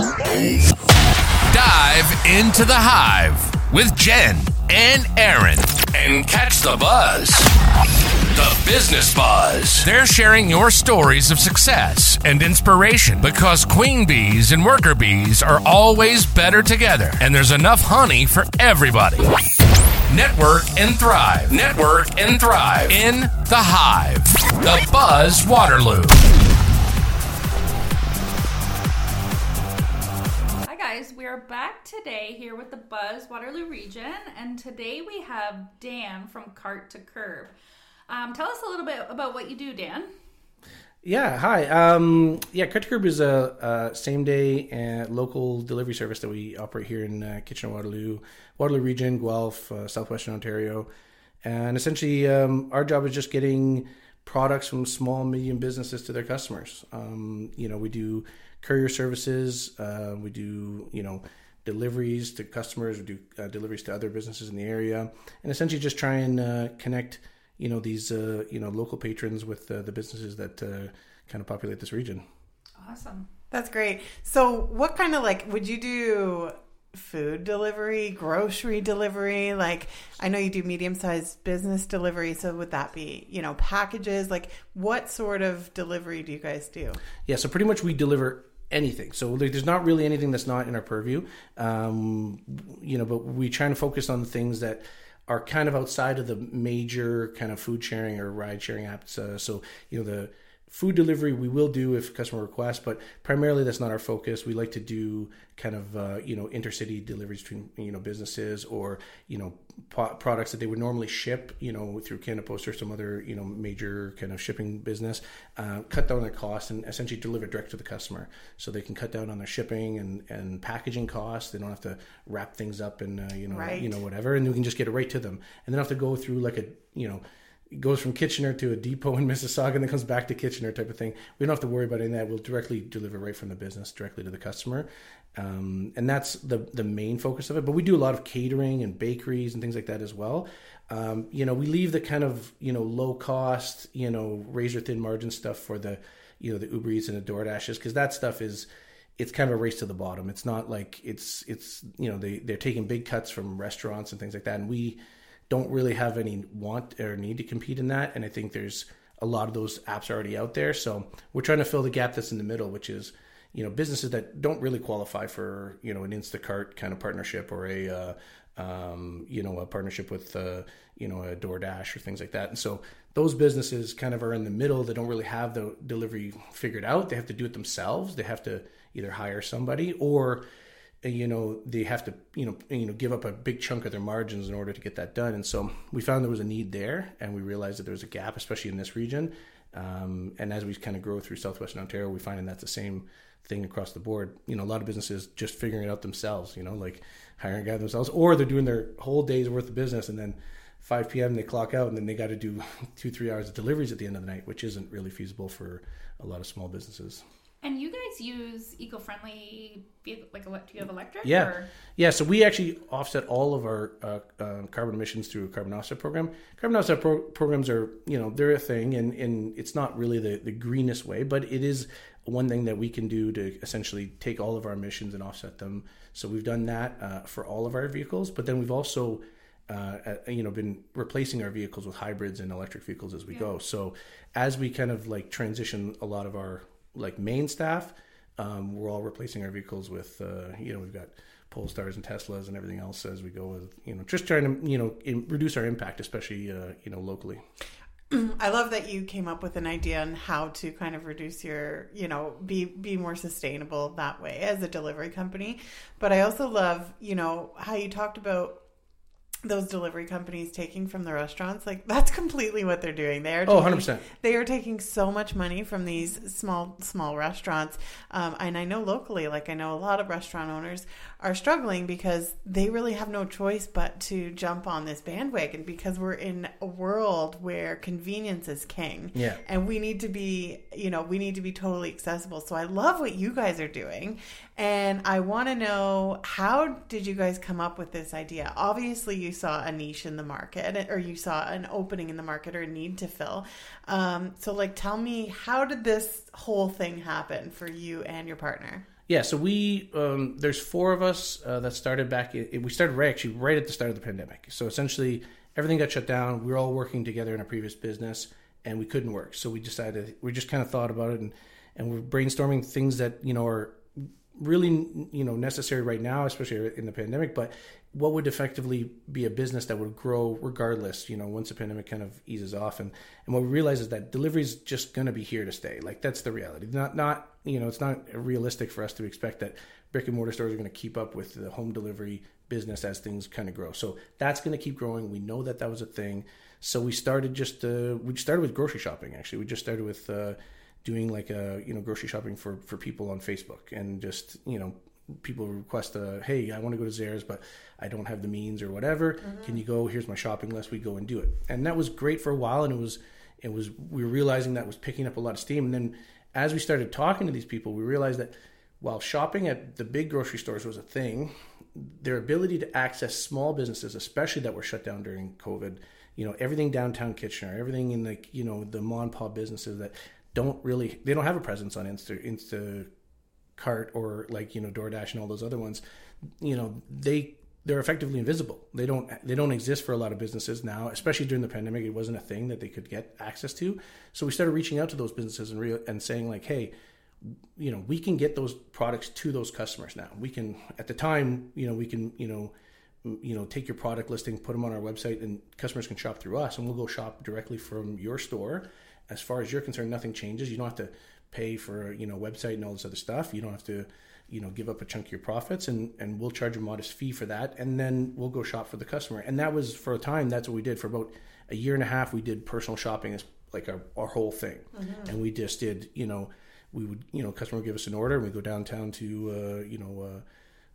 Dive into the hive with Jen and Aaron and catch the buzz. The Business Buzz. They're sharing your stories of success and inspiration because queen bees and worker bees are always better together, and there's enough honey for everybody. Network and thrive. Network and thrive in the hive. The Buzz Waterloo. Guys, we are back today here with the Buzz Waterloo region, and today we have Dan from Cart to Curb. Um, tell us a little bit about what you do, Dan. Yeah, hi. Um, yeah, Cart to Curb is a, a same day and local delivery service that we operate here in uh, Kitchener Waterloo, Waterloo region, Guelph, uh, southwestern Ontario. And essentially, um, our job is just getting products from small, medium businesses to their customers. Um, you know, we do courier services, uh, we do, you know, deliveries to customers, we do uh, deliveries to other businesses in the area, and essentially just try and uh, connect you know these uh, you know local patrons with uh, the businesses that uh, kind of populate this region. Awesome. That's great. So, what kind of like would you do food delivery, grocery delivery? Like, I know you do medium sized business delivery. So, would that be, you know, packages? Like, what sort of delivery do you guys do? Yeah, so pretty much we deliver anything. So there's not really anything that's not in our purview. Um, you know, but we try to focus on the things that are kind of outside of the major kind of food sharing or ride sharing apps. Uh, so you know the food delivery we will do if customer requests, but primarily that's not our focus. We like to do kind of uh, you know intercity deliveries between you know businesses or you know po- products that they would normally ship you know through Canada Post or some other you know major kind of shipping business. Uh, cut down their costs and essentially deliver direct to the customer, so they can cut down on their shipping and, and packaging costs. They don't have to wrap things up and uh, you know Right. you know whatever, and we can just get it right to them, and they don't have to go through like a you know goes from Kitchener to a depot in Mississauga and then comes back to Kitchener type of thing. We don't have to worry about any of that. We'll directly deliver right from the business directly to the customer. Um, and that's the the main focus of it. But we do a lot of catering and bakeries and things like that as well. Um, you know, we leave the kind of you know low cost, you know, razor thin margin stuff for the you know the Uber Eats and the DoorDashes because that stuff is it's kind of a race to the bottom. It's not like it's it's you know they they're taking big cuts from restaurants and things like that, and we don't really have any want or need to compete in that. And I think there's a lot of those apps already out there. So we're trying to fill the gap that's in the middle, which is you know businesses that don't really qualify for you know an Instacart kind of partnership or a uh, um, you know a partnership with uh, you know a DoorDash or things like that. And so those businesses kind of are in the middle. They don't really have the delivery figured out. They have to do it themselves. They have to either hire somebody or you know they have to you know you know give up a big chunk of their margins in order to get that done. And so we found there was a need there and we realized that there was a gap especially in this region. Um, and as we kind of grow through southwestern ontario we find that's the same thing across the board. You know a lot of businesses just figuring it out themselves you know like hiring a guy themselves or they're doing their whole day's worth of business and then 5 p.m. they clock out and then they got to do two three hours of deliveries at the end of the night which isn't really feasible for a lot of small businesses And you guys use eco-friendly like do you have electric? Yeah, Or? yeah. So we actually offset all of our uh, uh, carbon emissions through a carbon offset program. Carbon offset pro- programs are, you know, they're a thing, and, and it's not really the, the greenest way, but it is one thing that we can do to essentially take all of our emissions and offset them. So we've done that uh, for all of our vehicles, but then we've also uh, uh, you know been replacing our vehicles with hybrids and electric vehicles as we go. So as we kind of like transition a lot of our like main staff, um, we're all replacing our vehicles with uh, you know we've got Polestars and Teslas and everything else as we go with you know just trying to you know in, reduce our impact, especially uh, you know locally. I love that you came up with an idea on how to kind of reduce your, you know, be be more sustainable that way as a delivery company. But I also love, you know, how you talked about those delivery companies taking from the restaurants. Like that's completely what they're doing. They are Oh, 100%. They are taking so much money from these small small restaurants. Um, and I know locally, like I know a lot of restaurant owners are struggling because they really have no choice but to jump on this bandwagon because we're in a world where convenience is king. Yeah. And we need to be, you know, we need to be totally accessible. So I love what you guys are doing. And I want to know how did you guys come up with this idea? Obviously, you saw a niche in the market or you saw an opening in the market or a need to fill. Um, so, like, tell me, how did this whole thing happen for you and your partner? Yeah, so we um, there's four of us uh, that started back. We started right actually right at the start of the pandemic. So essentially, everything got shut down. We were all working together in a previous business, and we couldn't work. So we decided we just kind of thought about it, and and we're brainstorming things that you know are really you know necessary right now, especially in the pandemic. But what would effectively be a business that would grow regardless? You know, once the pandemic kind of eases off, and and what we realize is that delivery is just going to be here to stay. Like that's the reality. Not not you know, it's not realistic for us to expect that brick and mortar stores are going to keep up with the home delivery business as things kind of grow. So that's going to keep growing. We know that that was a thing. So we started just uh, we started with grocery shopping. Actually, we just started with. Uh, doing like a you know grocery shopping for for people on Facebook and just you know people request a hey I want to go to Zehrs but I don't have the means or whatever. Mm-hmm. can you go? Here's my shopping list. We go and do it. And that was great for a while and it was it was we were realizing that was picking up a lot of steam. And then as we started talking to these people we realized that while shopping at the big grocery stores was a thing their ability to access small businesses especially that were shut down during covid you know everything downtown kitchener everything in like you know the mom and pop businesses that don't really they don't have a presence on Insta Instacart or like you know DoorDash and all those other ones. You know they they're effectively invisible. They don't they don't exist for a lot of businesses now, especially during the pandemic. It wasn't a thing that they could get access to. So we started reaching out to those businesses and re- and saying like, hey, you know, we can get those products to those customers now. We can at the time, you know, we can you know you know take your product listing put them on our website and customers can shop through us and we'll go shop directly from your store as far as you're concerned, nothing changes. You don't have to pay for you know website and all this other stuff. You don't have to you know give up a chunk of your profits, and and we'll charge a modest fee for that, and then we'll go shop for the customer. And that was for a time. That's what we did for about a year and a half. We did personal shopping as like our, our whole thing, mm-hmm. and we just did you know we would you know customer would give us an order, and we go downtown to uh, you know. Uh,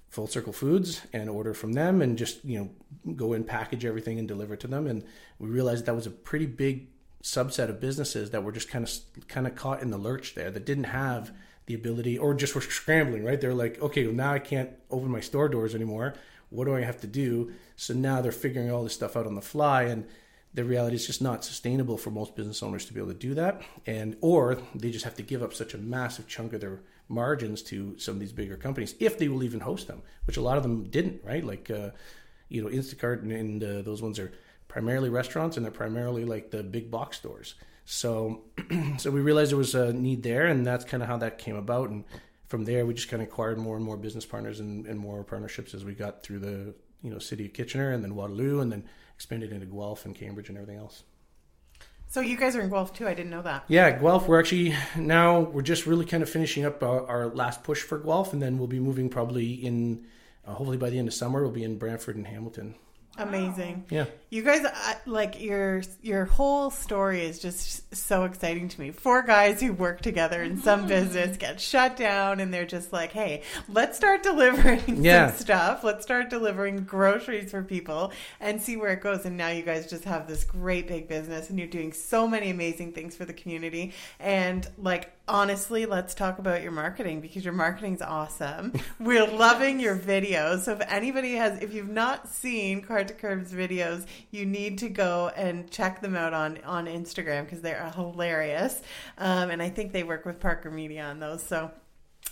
Full Circle Foods and order from them and just you know go and package everything and deliver to them and we realized that was a pretty big subset of businesses that were just kind of kind of caught in the lurch there that didn't have the ability or just were scrambling right? They're like okay well now i can't open my store doors anymore. What do i have to do? So now they're figuring all this stuff out on the fly and the reality is just not sustainable for most business owners to be able to do that. And or they just have to give up such a massive chunk of their margins to some of these bigger companies if they will even host them which a lot of them didn't right? Like uh, you know instacart and, and uh, those ones are primarily restaurants and they're primarily like the big box stores. So, so we realized there was a need there, and that's kind of how that came about. And from there, we just kind of acquired more and more business partners and, and more partnerships as we got through the you know city of Kitchener and then Waterloo, and then expanded into Guelph and Cambridge and everything else. So you guys are in Guelph too. I didn't know that. Yeah, Guelph. We're actually now we're just really kind of finishing up our, our last push for Guelph, and then we'll be moving probably in uh, hopefully by the end of summer. We'll be in Brantford and Hamilton. Amazing. Yeah. You guys like your your whole story is just so exciting to me. Four guys who work together in some mm-hmm. business get shut down and they're just like, "Hey, let's start delivering yeah. some stuff. Let's start delivering groceries for people and see where it goes." And now you guys just have this great big business and you're doing so many amazing things for the community. And like honestly, let's talk about your marketing because your marketing's awesome. We're loving your videos. So if anybody has, if you've not seen Cart to Curb's videos, you need to go and check them out on on Instagram because they are hilarious. Um, and I think they work with Parker Media on those. So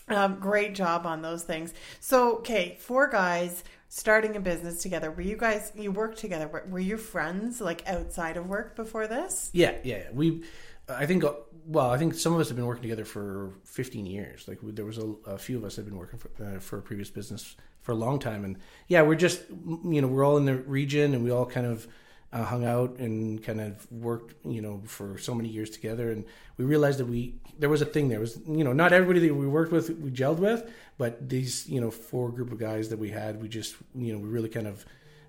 um, great job on those things. So okay, four guys starting a business together. Were you guys you worked together? Were, were you friends like outside of work before this? Yeah, yeah. We I think well, I think some of us have been working together for 15 years. Like there was a, a few of us have been working for, uh, for a previous business for a long time, and yeah, we're just you know we're all in the region, and we all kind of uh, hung out and kind of worked you know for so many years together, and we realized that we there was a thing there was you know not everybody that we worked with we gelled with, but these you know four group of guys that we had, we just you know we really kind of.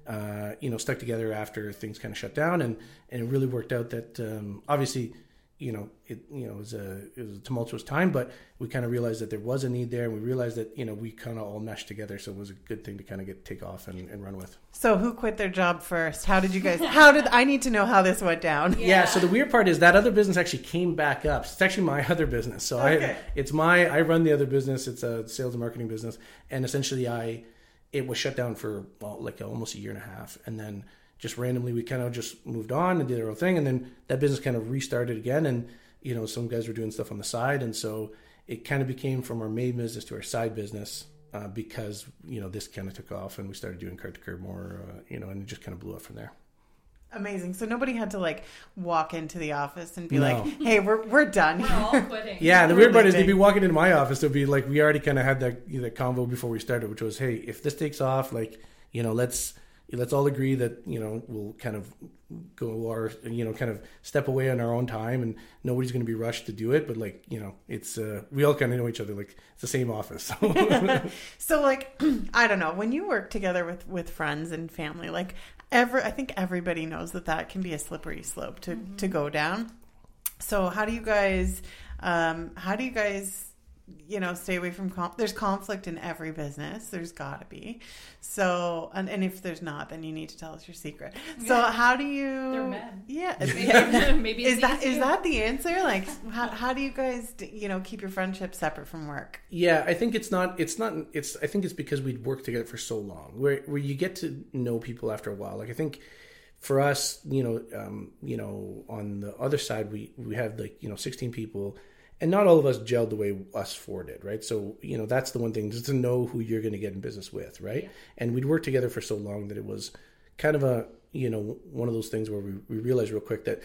Uh, you know, stuck together after things kind of shut down, and and it really worked out that um, obviously you know, it you know it was a it was a tumultuous time, but we kind of realized that there was a need there, and we realized that you know we kind of all meshed together, so it was a good thing to kind of get take off and, and run with. So who quit their job first? How did you guys? How did I need to know how this went down? Yeah. yeah so the weird part is that other business actually came back up. It's actually my other business. So okay. I it's my I run the other business. It's a sales and marketing business, and essentially I it was shut down for well like almost a year and a half, and then just randomly we kind of just moved on and did our own thing and then that business kind of restarted again and you know some guys were doing stuff on the side and so it kind of became from our main business to our side business uh, because you know this kind of took off and we started doing Cart to Curb more, uh, you know, and it just kind of blew up from there. Amazing. So nobody had to like walk into the office and be No. like, "Hey, we're we're done." We're all quitting. Yeah, the weird part is they'd be walking into my office. They'd be like, we already kind of had that that convo before we started, which was, hey, if this takes off, like, you know, let's let's all agree that you know we'll kind of go our you know kind of step away on our own time, and nobody's going to be rushed to do it. But like, you know, it's uh, we all kind of know each other. Like, it's the same office. So like I don't know, when you work together with with friends and family, like ever I think everybody knows that that can be a slippery slope to to go down. So how do you guys um how do you guys you know stay away from conf- there's conflict in every business there's got to be so and, and if there's not then you need to tell us your secret so how do you They're men. yeah Maybe is it's that is easier. that the answer like how, how do you guys you know keep your friendship separate from work Yeah, I think it's not. It's not. It's. I think it's because we'd worked together for so long, where where you get to know people after a while. Like I think for us, you know, um, you know, on the other side, we we have like you know, sixteen people, and not all of us gelled the way us four did, right? So you know, that's the one thing, just to know who you're going to get in business with, right? And we'd worked together for so long that it was kind of a you know one of those things where we, we realized real quick that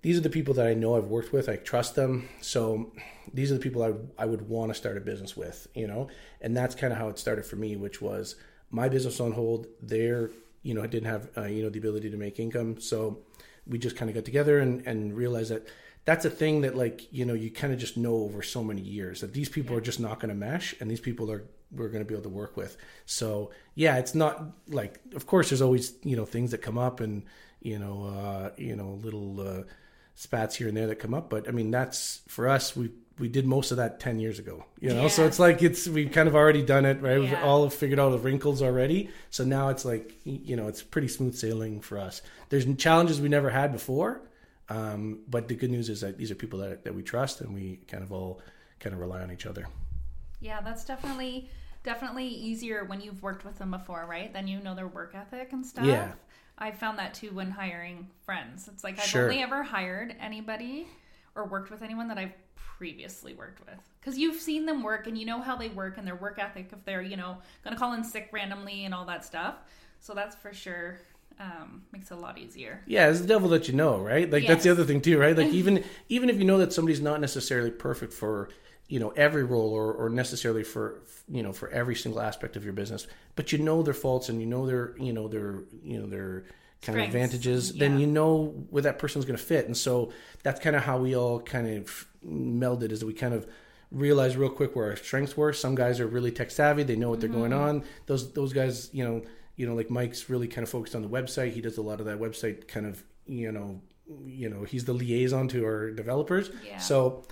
these are the people that I know I've worked with. I trust them. So these are the people I, I would want to start a business with, you know? And that's kind of how it started for me, which was my business on hold. They're, you know, I didn't have, uh, you know, the ability to make income. So we just kind of got together and, and realized that that's a thing that like, you know, you kind of just know over so many years that these people are just not going to mesh and these people are, we're going to be able to work with. So yeah, it's not like, of course there's always, you know, things that come up and, you know, uh, you know, little, uh, spats here and there that come up. But I mean, that's for us. We we did most of that ten years ago. You know, so it's like it's we've kind of already done it, right? We've all figured out the wrinkles already. So now it's like you know, it's pretty smooth sailing for us. There's challenges we never had before, um, but the good news is that these are people that that we trust, and we kind of all kind of rely on each other. Yeah, that's definitely definitely easier when you've worked with them before, right? Then you know their work ethic and stuff. Yeah. I found that too when hiring friends. It's like I've Sure. only ever hired anybody or worked with anyone that I've previously worked with. Because you've seen them work and you know how they work and their work ethic, if they're, you know, going to call in sick randomly and all that stuff. So that's for sure um, makes it a lot easier. Yeah, it's the devil that you know, right? Like that's the other thing too, right? Like even even if you know that somebody's not necessarily perfect for you know every role or, or necessarily for you know for every single aspect of your business, but you know their faults and you know their you know their you know their kind of Strengths. advantages, then you know where that person's going to fit. And so that's kind of how we all kind of melded is that we kind of realized real quick where our strengths were. Some guys are really tech savvy; they know what they're going on. Those those guys, you know, you know, like Mike's really kind of focused on the website. He does a lot of that website kind of, you know, you know, he's the liaison to our developers. Yeah. So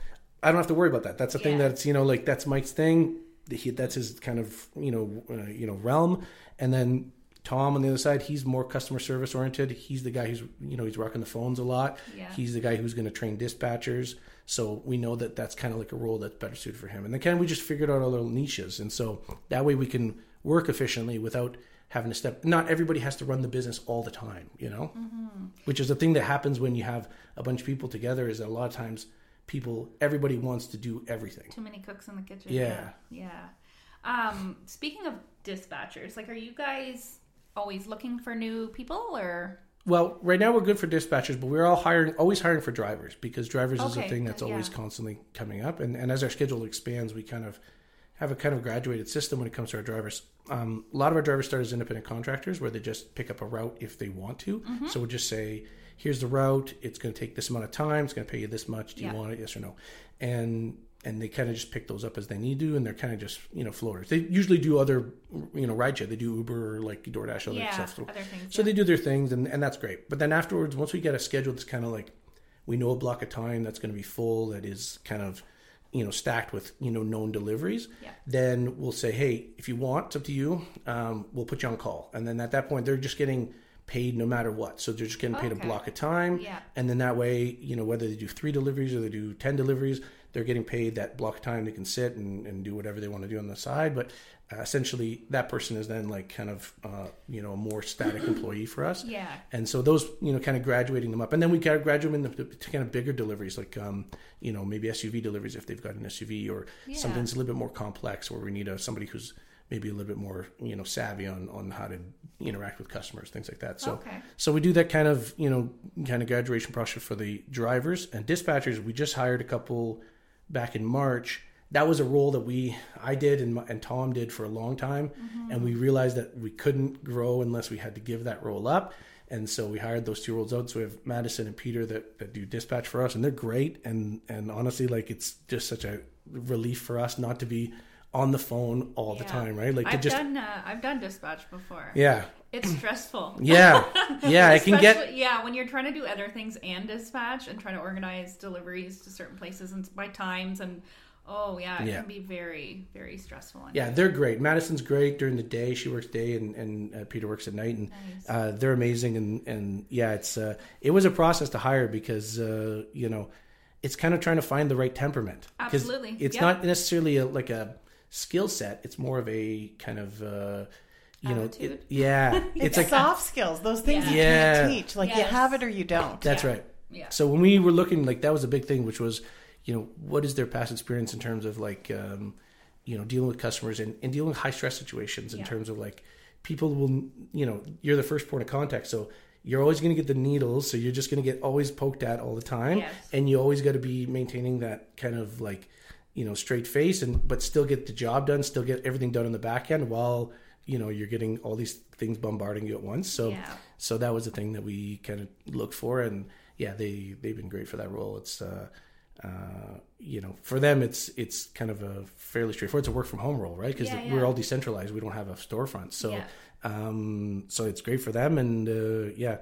I don't have to worry about that. That's a thing Yeah. that's you know like that's Mike's thing. He, that's his kind of you know uh, you know realm. And then Tom on the other side, he's more customer service oriented. He's the guy who's you know he's rocking the phones a lot. Yeah. He's the guy who's going to train dispatchers. So we know that that's kind of like a role that's better suited for him. And then kind of we just figured out our little niches, and so that way we can work efficiently without having to step. Not everybody has to run the business all the time, you know. Which is the thing that happens when you have a bunch of people together. Is that a lot of times people, everybody wants to do everything. Too many cooks in the kitchen. Yeah. Yeah. yeah. Um, speaking of dispatchers, like, are you guys always looking for new people or? Well, right now we're good for dispatchers, but we're all hiring, always hiring for drivers because drivers is a thing that's good, always yeah. constantly coming up. And, and as our schedule expands, we kind of have a kind of graduated system when it comes to our drivers. Um, a lot of our drivers start as independent contractors where they just pick up a route if they want to. Mm-hmm. So we'll just say, here's the route. It's going to take this amount of time. It's going to pay you this much. Do you Yeah. want it? Yes or no? And and they kind of just pick those up as they need to, and they're kind of just you know floaters. They usually do other you know rideshare. They do Uber or like DoorDash, other Yeah, stuff. other things, So yeah. they do their things, and, and that's great. But then afterwards, once we get a schedule that's kind of like we know a block of time that's going to be full, that is kind of you know stacked with you know known deliveries, Yeah. then we'll say, hey, if you want, it's up to you. Um, we'll put you on call, and then at that point, they're just getting paid no matter what. So they're just getting paid Okay. a block of time, Yeah. and then that way, you know, whether they do three deliveries or they do ten deliveries, they're getting paid that block of time. They can sit and, and do whatever they want to do on the side, but uh, essentially that person is then like kind of uh, you know a more static employee for us. Yeah. And so those you know kind of graduating them up, and then we kind of graduate them into to kind of bigger deliveries, like um, you know maybe SUV deliveries if they've got an SUV, or Yeah. something that's a little bit more complex, where we need a somebody who's maybe a little bit more you know savvy on on how to interact with customers, things like that. So Okay. so we do that kind of you know kind of graduation process for the drivers and dispatchers. We just hired a couple back in March. That was a role that we I did and, and Tom did for a long time, and we realized that we couldn't grow unless we had to give that role up. And so we hired those two roles out. So we have Madison and Peter that, that do dispatch for us, and they're great. And and honestly, like it's just such a relief for us not to be on the phone all the time, right? Like to I've just done uh, I've done dispatch before. yeah, It's stressful. yeah, yeah. it can get yeah when you're trying to do other things and dispatch and trying to organize deliveries to certain places and by times and oh yeah it Yeah. can be very very stressful. and- Yeah, they're great. Madison's great during the day. She works day, and and uh, Peter works at night, and uh, they're amazing. And and yeah, it's uh, it was a process to hire because uh, you know it's kind of trying to find the right temperament. Absolutely. it's Yeah. not necessarily a, like a skill set. It's more of a kind of uh, you know, it, yeah. It's, It's like soft skills, those things you Yeah. can't teach. Like you have it or you don't. That's Yeah. right. Yeah. So when we were looking, like that was a big thing, which was, you know, what is their past experience in terms of like, um, you know, dealing with customers and, and dealing with high stress situations in Yeah. terms of like people will, you know, you're the first point of contact. So you're always going to get the needles. So you're just going to get always poked at all the time. Yes. And you always got to be maintaining that kind of like, you know, straight face and, but still get the job done, still get everything done on the back end while, you know, you're getting all these things bombarding you at once. So, Yeah. so that was the thing that we kind of looked for and yeah they they've been great for that role it's uh uh you know for them it's it's kind of a fairly straightforward. It's a work from home role right? Because Yeah, we're all decentralized. We don't have a storefront. So Yeah. um so it's great for them and uh yeah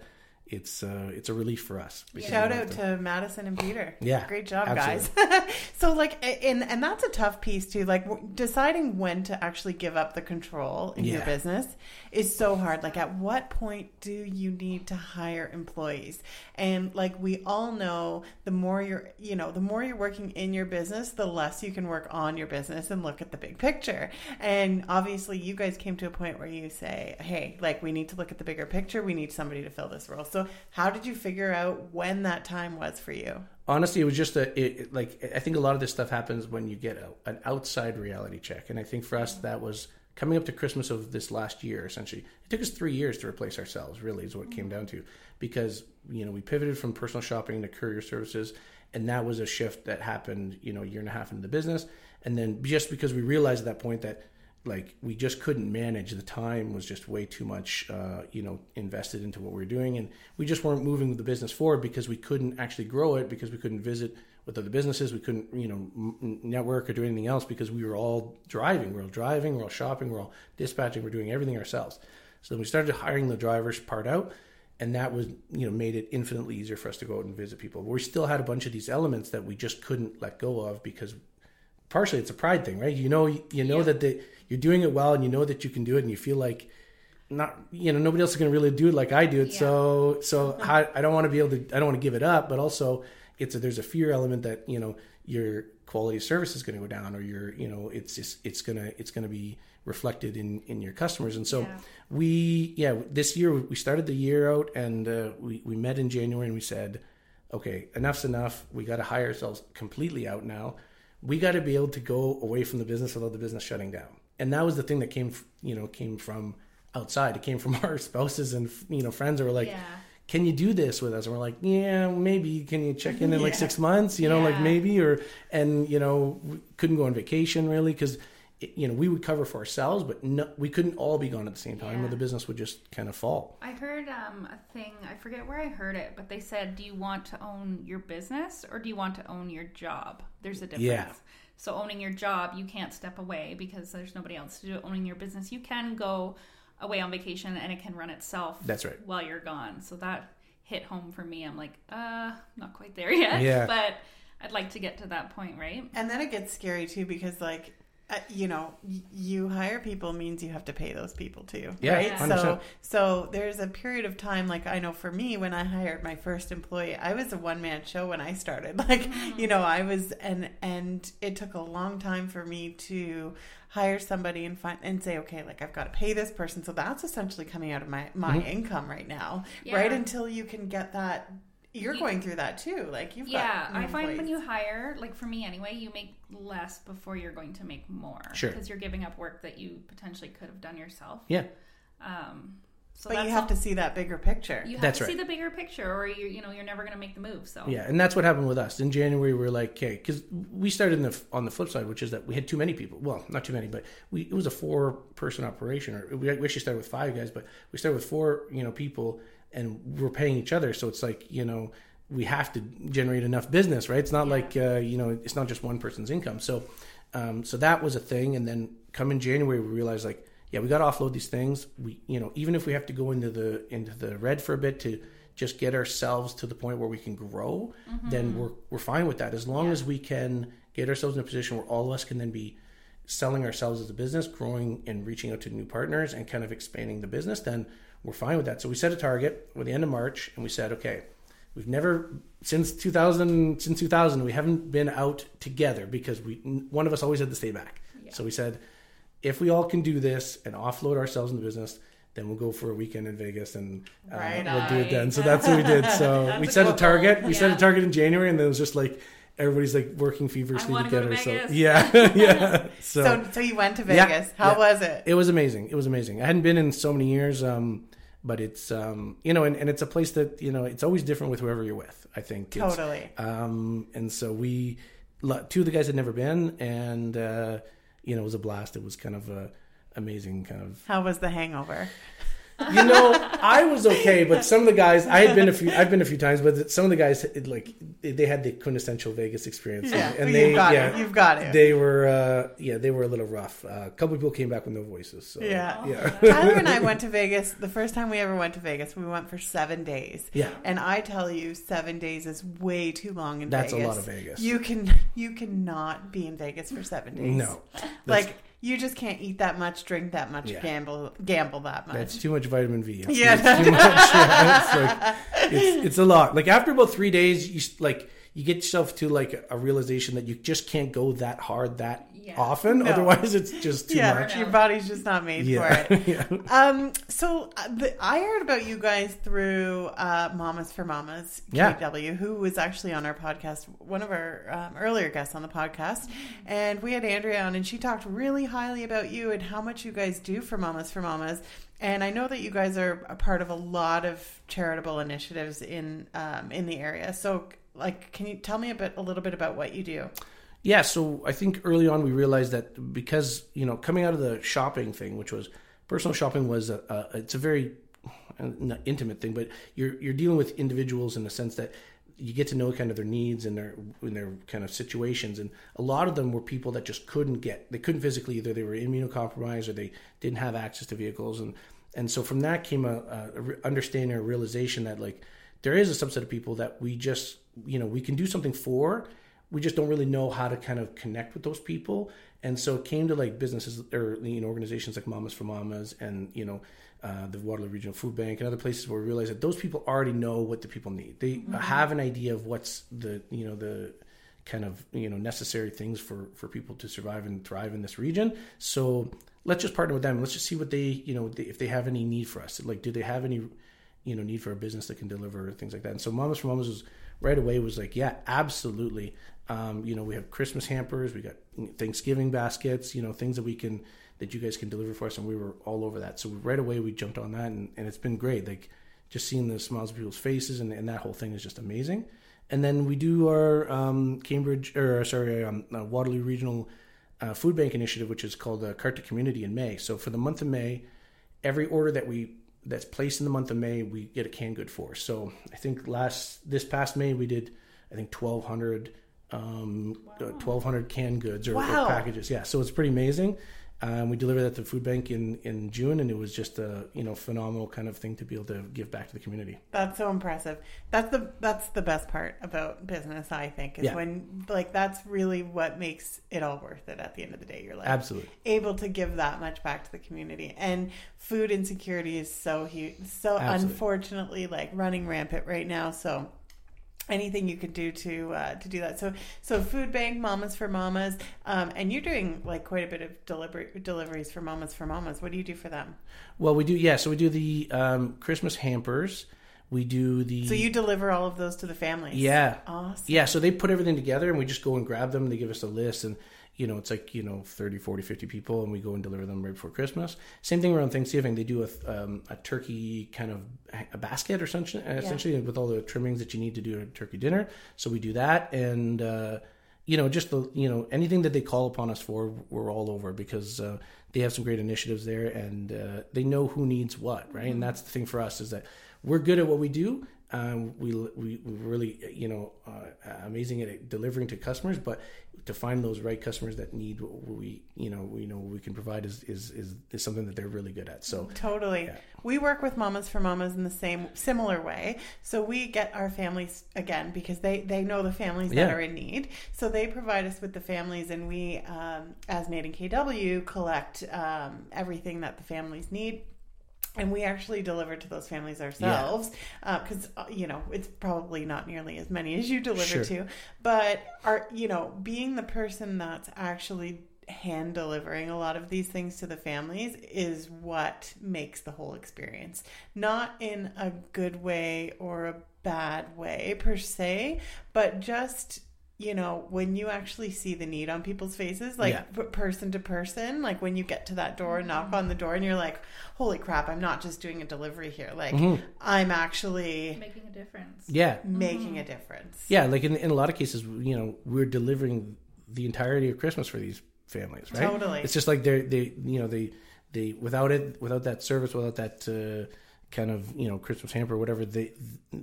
it's uh it's a relief for us because Shout out to- to Madison and Peter. Yeah, great job, absolutely. guys. so, like, and and that's a tough piece too. Like, w- deciding when to actually give up the control in your business is so hard. Like, at what point do you need to hire employees? And like, we all know, the more you're, you know, the more you're working in your business, the less you can work on your business and look at the big picture. And obviously, you guys came to a point where you say, "Hey, like, we need to look at the bigger picture. We need somebody to fill this role." So, how did you figure out when that time was for you? honestly it was just a it, it- like i think a lot of this stuff happens when you get a, an outside reality check. And i think for us mm-hmm. that was coming up to christmas of this last year essentially. It took us three years to replace ourselves really is what it came mm-hmm. down to. Because you know we pivoted from personal shopping to courier services and that was a shift that happened you know a year and a half into the business. And then just because we realized at that point that like we just couldn't manage. The time was just way too much uh, you know invested into what we were doing. And we just weren't moving the business forward because we couldn't actually grow it because we couldn't visit with other businesses. We couldn't you know m- network or do anything else because we were all driving. We we're all driving. We we're all shopping. We we're all dispatching. We we're doing everything ourselves. So then we started hiring the drivers part out and that was you know made it infinitely easier for us to go out and visit people. We still had a bunch of these elements that we just couldn't let go of because partially it's a pride thing, right? You know, you know that the, you're doing it well, and you know that you can do it, and you feel like not, you know, nobody else is going to really do it like I do it. So, so I, I don't want to be able to, I don't want to give it up, but also it's a, there's a fear element that you know your quality of service is going to go down, or your, you know, it's just, it's gonna, it's gonna be reflected in in your customers, and so Yeah. we, yeah, this year we started the year out, and uh, we we met in January, and we said okay, enough's enough. We got to hire ourselves completely out now. We got to be able to go away from the business without the business shutting down. And that was the thing that came, you know, came from outside. It came from our spouses and you know friends who were like, Yeah. "Can you do this with us?" And we're like, "Yeah, maybe. Can you check in in like six months? You know, like maybe." Or and you know, we couldn't go on vacation really because. You know, we would cover for ourselves, but no, we couldn't all be gone at the same time, or the business would just kind of fall. I heard um, a thing, I forget where I heard it, but they said, Do you want to own your business or do you want to own your job? There's a difference. Yeah. So, owning your job, you can't step away because there's nobody else to do it. Owning your business, you can go away on vacation and it can run itself That's right. while you're gone. So, that hit home for me. I'm like, uh, not quite there yet. Yeah. But I'd like to get to that point, right? And then it gets scary too because like uh, you know, you hire people means you have to pay those people too, Yeah, right? 100%. So, so there's a period of time, like I know for me, when I hired my first employee, I was a one man show when I started. Like, you know, I was, and and it took a long time for me to hire somebody and find and say, okay, like I've got to pay this person, so that's essentially coming out of my my Mm-hmm. income right now, Yeah. right? Until you can get that. You're You- going through that too. Like you've Yeah, I find when you hire, like for me anyway, you make less before you're going to make more. Sure. Because you're giving up work that you potentially could have done yourself. Yeah. Um, so but you have all- to see that bigger picture. You have That's to see the bigger picture, or you you know you're never going to make the move. So Yeah, and that's what happened with us in January. We are like, okay, because we started in the, on the flip side, which is that we had too many people. Well, not too many, but we it was a four person operation. Or we we actually started with five guys, but we started with four, you know, people, and we're paying each other. So it's like, you know, we have to generate enough business, right? It's not like, uh, you know, it's not just one person's income. So, um, so that was a thing. And then come in January, we realized like, yeah, we got to offload these things. We, you know, even if we have to go into the into the red for a bit to just get ourselves to the point where we can grow, then we're we're fine with that. As long as we can get ourselves in a position where all of us can then be selling ourselves as a business, growing and reaching out to new partners and kind of expanding the business, then we're fine with that. So we set a target for the end of March and we said, okay, we've never since 2000 since 2000 we haven't been out together because we one of us always had to stay back. So we said if we all can do this and offload ourselves in the business, then we'll go for a weekend in Vegas and uh, Right we'll do it then. So that's what we did. So we a set a target. goal. We set a target in January, and then it was just like everybody's like working feverishly wanna go to together. so yeah, yeah. So, So, so you went to Yeah, Vegas. How yeah. was it? it was amazing. It was amazing. I hadn't been in so many years, um, but it's um, you know, and, and it's a place that you know, it's always different with whoever you're with. I think Totally. um, and so we, two of the guys had never been, and uh, you know, it was a blast. It was kind of a amazing kind of How was the hangover? You know, I was okay, but some of the guys I had been a few. I've been a few times, but some of the guys it, like they had the quintessential Vegas experience, Yeah, and, well, they you've got yeah, it. You've got it. they were uh, yeah they were a little rough. Uh, a couple people came back with no voices. So, Yeah. yeah, Tyler and I went to Vegas. The first time we ever went to Vegas, we went for seven days. Yeah. And I tell you, seven days is way too long in Vegas. That's a lot of Vegas. You can you cannot be in Vegas for seven days. no, Like you just can't eat that much, drink that much, Yeah. gamble gamble that much. that's too much vitamin V. It's, Yeah. it's too much. Yeah, it's, like, it's, it's a lot. Like after about three days, you like you get yourself to like a realization that you just can't go that hard that Yeah. often. No. Otherwise, it's just too yeah, much. your body's just not made Yeah. for it. yeah. Um, so uh, the, I heard about you guys through uh, Mamas for Mamas. KW, who was actually on our podcast, one of our um, earlier guests on the podcast, and we had Andrea on, and she talked really highly about you and how much you guys do for Mamas for Mamas. And I know that you guys are a part of a lot of charitable initiatives in um, in the area. So, like, can you tell me a bit, a little bit about what you do? Yeah, so I think early on we realized that because you know coming out of the shopping thing, which was personal shopping, was a, a it's a very uh, not intimate thing, but you're you're dealing with individuals in the sense that you get to know kind of their needs and their in their kind of situations, and a lot of them were people that just couldn't get they couldn't physically either they were immunocompromised or they didn't have access to vehicles, and and so from that came a, a understanding or realization that like there is a subset of people that we just you know we can do something for we just don't really know how to kind of connect with those people. And so it came to like businesses or you know organizations like mamas for mamas and you know uh, the waterloo regional food bank and other places where we realized that those people already know what the people need. They have an idea of what's the you know the kind of you know necessary things for for people to survive and thrive in this region. So let's just partner with them. Let's just see what they you know they, if they have any need for us. Like do they have any you know need for a business that can deliver things like that? And so mamas for mamas was right away was like yeah absolutely. Um, you know we have christmas hampers we got thanksgiving baskets you know things that we can that you guys can deliver for us and we were all over that. So right away we jumped on that and, and it's been great. Like just seeing the smiles on people's faces and, and that whole thing is just amazing. And then we do our um, cambridge or sorry um, uh, waterloo regional uh, food bank initiative which is called uh, cart to community in may. So for the month of may every order that we that's placed in the month of May, we get a canned good for. So I think last this past May we did I think twelve hundred um, twelve hundred canned goods or, or packages. Yeah, so it's pretty amazing. Um, we delivered that to the food bank in, in June, and it was just a you know phenomenal kind of thing to be able to give back to the community. That's so impressive. That's the that's the best part about business, I think, is Yeah. when like that's really what makes it all worth it at the end of the day. You're like Absolutely. able to give that much back to the community. And food insecurity is so huge so Absolutely. unfortunately like running rampant right now. So anything you could do to uh, to do that. So so food bank, mamas for mamas, um, and you're doing like quite a bit of delivery deliveries for mamas for mamas. What do you do for them? Well, we do yeah. So we do the um, Christmas hampers. We do the So you deliver all of those to the families. yeah Awesome. yeah. So they put everything together, and we just go and grab them. They give us a list, and you know it's like you know 30, 40, 50 people, and we go and deliver them right before Christmas. Same thing around Thanksgiving. They do a um, a turkey kind of a basket or something, essentially with all the trimmings that you need to do a turkey dinner. So we do that, and uh, you know just the you know anything that they call upon us for, we're all over because. Uh, they have some great initiatives there, and uh, they know who needs what, right? And that's the thing for us is that we're good at what we do. Um, we, we we're really you know uh, amazing at delivering to customers, but to find those right customers that need what we you know we know we can provide is is is, is something that they're really good at. So Totally. We work with mamas for mamas in the same similar way. So we get our families again because they they know the families that Yeah. are in need. So they provide us with the families, and we, um, as Made in KW, collect um, everything that the families need. And we actually deliver to those families ourselves because uh, you know it's probably not nearly as many as you deliver Sure. to, but are you know being the person that's actually hand delivering a lot of these things to the families is what makes the whole experience. Not in a good way or a bad way per se, but just you know when you actually see the need on people's faces like Yeah. person to person like when you get to that door and knock on the door and you're like holy crap i'm not just doing a delivery here like mm-hmm. i'm actually Making a difference. yeah, making mm-hmm. a difference yeah. Like in in a lot of cases, you know, we're delivering the entirety of Christmas for these families, right? Totally. It's just like they're they you know they they without it without that service without that. Uh, kind of you know christmas hamper or whatever they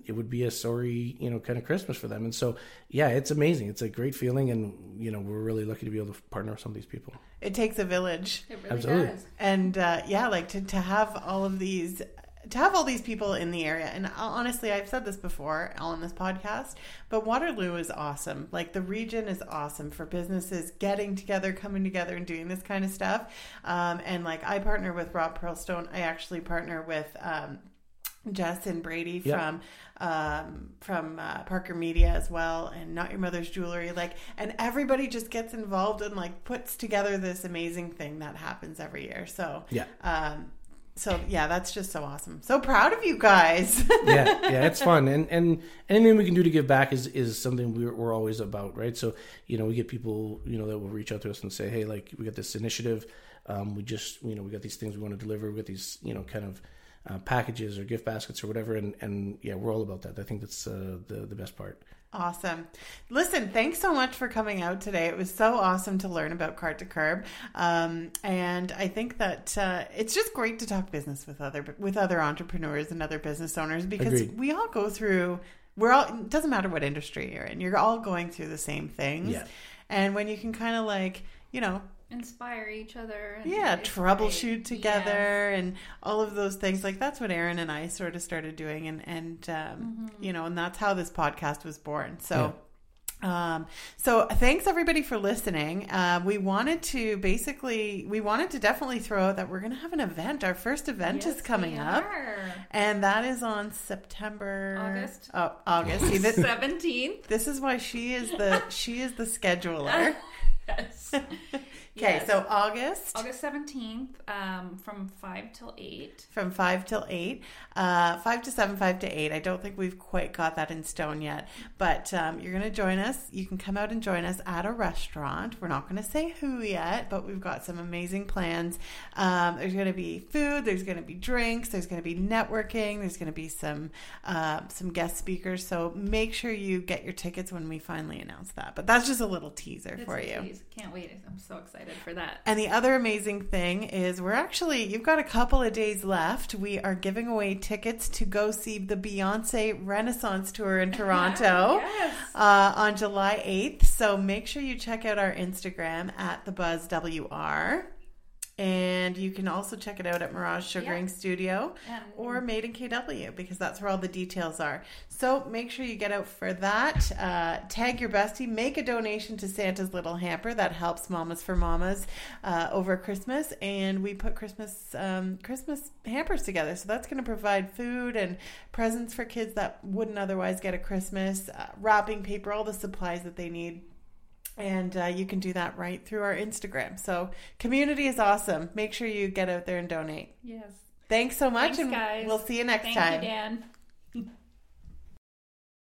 it would be a sorry you know kind of christmas for them and so yeah it's amazing it's a great feeling and you know we're really lucky to be able to partner with some of these people it takes a village It really Absolutely. does. and uh, yeah like to, to have all of these to have all these people in the area and honestly i've said this before on this podcast but waterloo is awesome like the region is awesome for businesses getting together coming together and doing this kind of stuff um, and like i partner with rob pearlstone i actually partner with um, jess and brady from um, from uh, Parker Media as well, and Not Your Mother's Jewelry. Like, and everybody just gets involved and like puts together this amazing thing that happens every year. So Yeah. um, so yeah, that's just so awesome. So proud of you guys. yeah, yeah, it's fun, and and anything we can do to give back is is something we're, we're always about, right? So you know, we get people you know that will reach out to us and say, hey, like we got this initiative, um, we just you know we got these things we want to deliver, we got these you know kind of uh, packages or gift baskets or whatever, and and yeah, we're all about that. I think that's uh, the the best part. Awesome. Listen, thanks so much for coming out today. It was so awesome to learn about Cart to Curb, um, and I think that uh, it's just great to talk business with other with other entrepreneurs and other business owners because Agreed. we all go through. We're all. It doesn't matter what industry you're in. You're all going through the same things. Yeah. And when you can kind of like, you know, Inspire each other. and yeah it's troubleshoot great. together and all of those things like that's what aaron and i sort of started doing and and um, Mm-hmm. you know and that's how this podcast was born so Um, so thanks everybody for listening. Uh, we wanted to basically, we wanted to definitely throw out that we're going to have an event. Our first event Yes, is coming up, and that is on September August. Oh, August. See, this, Seventeenth. this is why she is the she is the scheduler. yes. Okay, Yes. so August. August seventeenth, um, from five till eight. from five till eight, uh, five to seven, five to eight. I don't think we've quite got that in stone yet, but um, you're going to join us. You can come out and join us at a restaurant. We're not going to say who yet, but we've got some amazing plans. Um, there's going to be food. There's going to be drinks. There's going to be networking. There's going to be some uh, some guest speakers. So make sure you get your tickets when we finally announce that. But that's just a little teaser It's for a you. tease. Can't wait. I'm so excited for that. And the other amazing thing is we're actually you've got a couple of days left. We are giving away tickets to go see the Beyonce Renaissance tour in Toronto Yes. uh, on July 8th. So make sure you check out our Instagram at the Buzz WR. And you can also check it out at Mirage Sugaring Yeah. Studio or Made in KW because that's where all the details are. So make sure you get out for that. Uh, tag your bestie, make a donation to Santa's Little Hamper. That helps Mamas for Mamas uh, over Christmas. And we put Christmas um, Christmas hampers together. So that's going to provide food and presents for kids that wouldn't otherwise get a Christmas, uh, wrapping paper, all the supplies that they need and uh, you can do that right through our Instagram. So, community is awesome. Make sure you get out there and donate. Yes. Thanks so much, Thanks, and guys. we'll see you next Thank time. you, Dan.